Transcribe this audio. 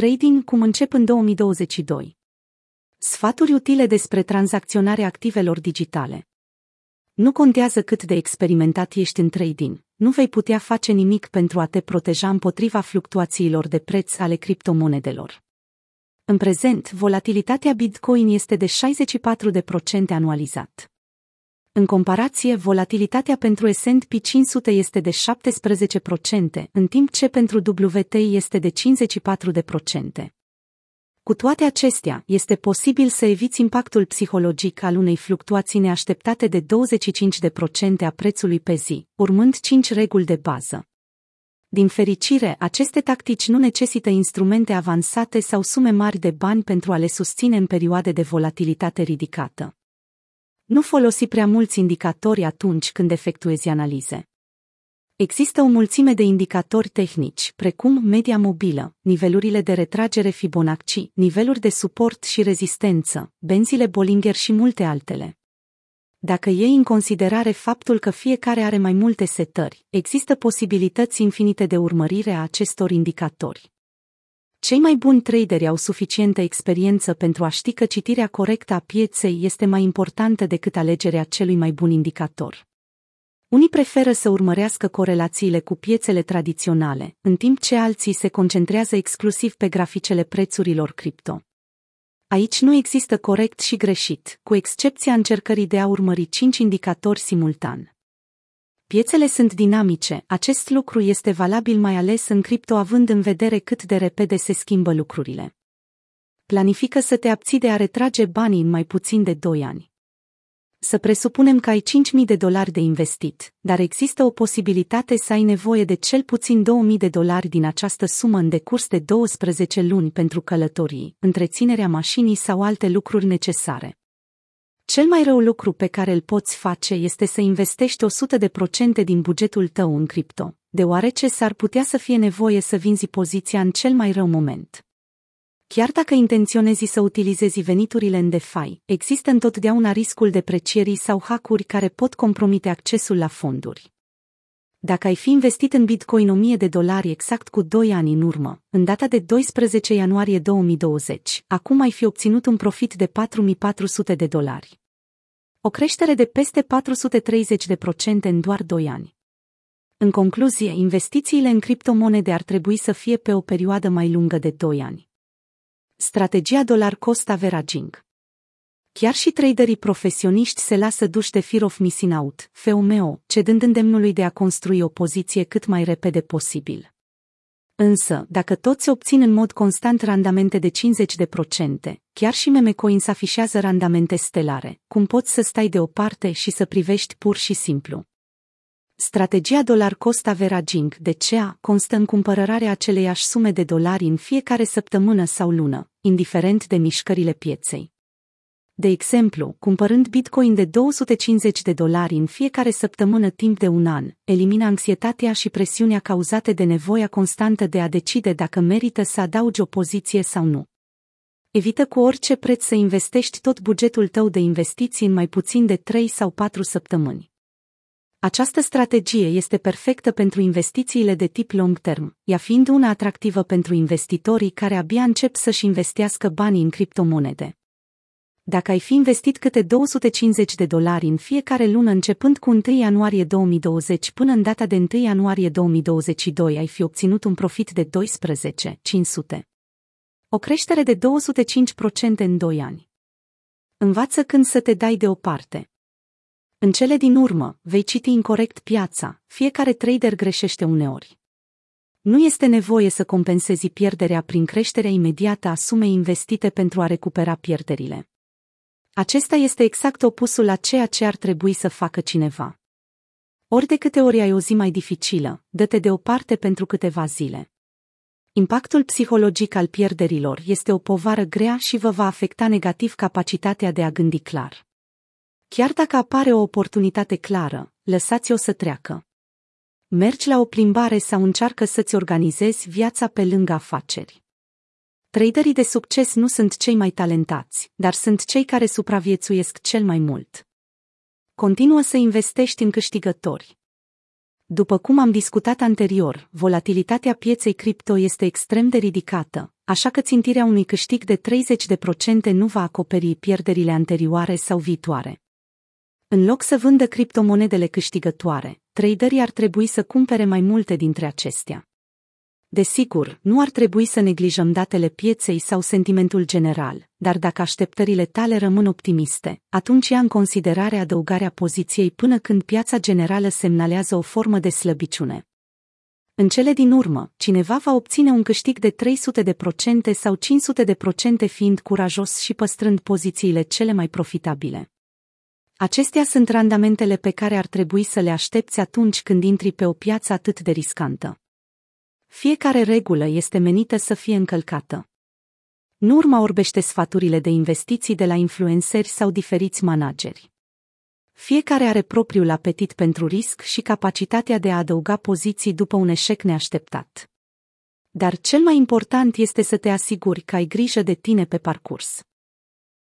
Trading cum încep în 2022. Sfaturi utile despre tranzacționarea activelor digitale. Nu contează cât de experimentat ești în trading, nu vei putea face nimic pentru a te proteja împotriva fluctuațiilor de preț ale criptomonedelor. În prezent, volatilitatea Bitcoin este de 64% anualizat. În comparație, volatilitatea pentru S&P 500 este de 17%, în timp ce pentru WTI este de 54%. Cu toate acestea, este posibil să eviți impactul psihologic al unei fluctuații neașteptate de 25% a prețului pe zi, urmând 5 reguli de bază. Din fericire, aceste tactici nu necesită instrumente avansate sau sume mari de bani pentru a le susține în perioade de volatilitate ridicată. Nu folosi prea mulți indicatori atunci când efectuezi analize. Există o mulțime de indicatori tehnici, precum media mobilă, nivelurile de retragere Fibonacci, niveluri de suport și rezistență, benzile Bollinger și multe altele. Dacă iei în considerare faptul că fiecare are mai multe setări, există posibilități infinite de urmărire a acestor indicatori. Cei mai buni traderi au suficientă experiență pentru a ști că citirea corectă a pieței este mai importantă decât alegerea celui mai bun indicator. Unii preferă să urmărească corelațiile cu piețele tradiționale, în timp ce alții se concentrează exclusiv pe graficele prețurilor cripto. Aici nu există corect și greșit, cu excepția încercării de a urmări cinci indicatori simultan. Piețele sunt dinamice, acest lucru este valabil mai ales în cripto având în vedere cât de repede se schimbă lucrurile. Planifică să te abții de a retrage banii în mai puțin de 2 ani. Să presupunem că ai 5.000 de dolari de investit, dar există o posibilitate să ai nevoie de cel puțin 2.000 de dolari din această sumă în decurs de 12 luni pentru călătorii, întreținerea mașinii sau alte lucruri necesare. Cel mai rău lucru pe care îl poți face este să investești 100% din bugetul tău în cripto, deoarece s-ar putea să fie nevoie să vinzi poziția în cel mai rău moment. Chiar dacă intenționezi să utilizezi veniturile în DeFi, există întotdeauna riscul deprecierii sau hackuri care pot compromite accesul la fonduri. Dacă ai fi investit în Bitcoin 1000 de dolari exact cu 2 ani în urmă, în data de 12 ianuarie 2020, acum ai fi obținut un profit de 4400 de dolari. O creștere de peste 430% în doar 2 ani. În concluzie, investițiile în criptomonede ar trebui să fie pe o perioadă mai lungă de 2 ani. Strategia dolar cost averaging Chiar și traderii profesioniști se lasă duși de fear of missing out, FOMO, cedând îndemnului de a construi o poziție cât mai repede posibil. Însă, dacă toți obțin în mod constant randamente de 50%, chiar și meme coins afișează randamente stelare, cum poți să stai deoparte și să privești pur și simplu. Strategia dolar cost averaging de CEA constă în cumpărarea aceleiași sume de dolari în fiecare săptămână sau lună, indiferent de mișcările pieței. De exemplu, cumpărând Bitcoin de 250 de dolari în fiecare săptămână timp de un an, elimina anxietatea și presiunea cauzate de nevoia constantă de a decide dacă merită să adaugi o poziție sau nu. Evită cu orice preț să investești tot bugetul tău de investiții în mai puțin de 3 sau 4 săptămâni. Această strategie este perfectă pentru investițiile de tip long term, ea fiind una atractivă pentru investitorii care abia încep să-și investească banii în criptomonede. Dacă ai fi investit câte 250 de dolari în fiecare lună începând cu 1 ianuarie 2020 până în data de 1 ianuarie 2022 ai fi obținut un profit de 12,500. O creștere de 205% în 2 ani. Învață când să te dai deoparte. În cele din urmă, vei citi incorrect piața, fiecare trader greșește uneori. Nu este nevoie să compensezi pierderea prin creșterea imediată a sumei investite pentru a recupera pierderile. Acesta este exact opusul la ceea ce ar trebui să facă cineva. Ori de câte ori ai o zi mai dificilă, dă-te deoparte pentru câteva zile. Impactul psihologic al pierderilor este o povară grea și vă va afecta negativ capacitatea de a gândi clar. Chiar dacă apare o oportunitate clară, lăsați-o să treacă. Mergi la o plimbare sau încearcă să-ți organizezi viața pe lângă afaceri. Traderii de succes nu sunt cei mai talentați, dar sunt cei care supraviețuiesc cel mai mult. Continuă să investești în câștigători. După cum am discutat anterior, volatilitatea pieței cripto este extrem de ridicată, așa că țintirea unui câștig de 30% nu va acoperi pierderile anterioare sau viitoare. În loc să vândă criptomonedele câștigătoare, traderii ar trebui să cumpere mai multe dintre acestea. Desigur, nu ar trebui să neglijăm datele pieței sau sentimentul general, dar dacă așteptările tale rămân optimiste, atunci ia în considerare adăugarea poziției până când piața generală semnalează o formă de slăbiciune. În cele din urmă, cineva va obține un câștig de 300 de procente sau 500 de procente fiind curajos și păstrând pozițiile cele mai profitabile. Acestea sunt randamentele pe care ar trebui să le aștepți atunci când intri pe o piață atât de riscantă. Fiecare regulă este menită să fie încălcată. Nu urma orbește sfaturile de investiții de la influenceri sau diferiți manageri. Fiecare are propriul apetit pentru risc și capacitatea de a adăuga poziții după un eșec neașteptat. Dar cel mai important este să te asiguri că ai grijă de tine pe parcurs.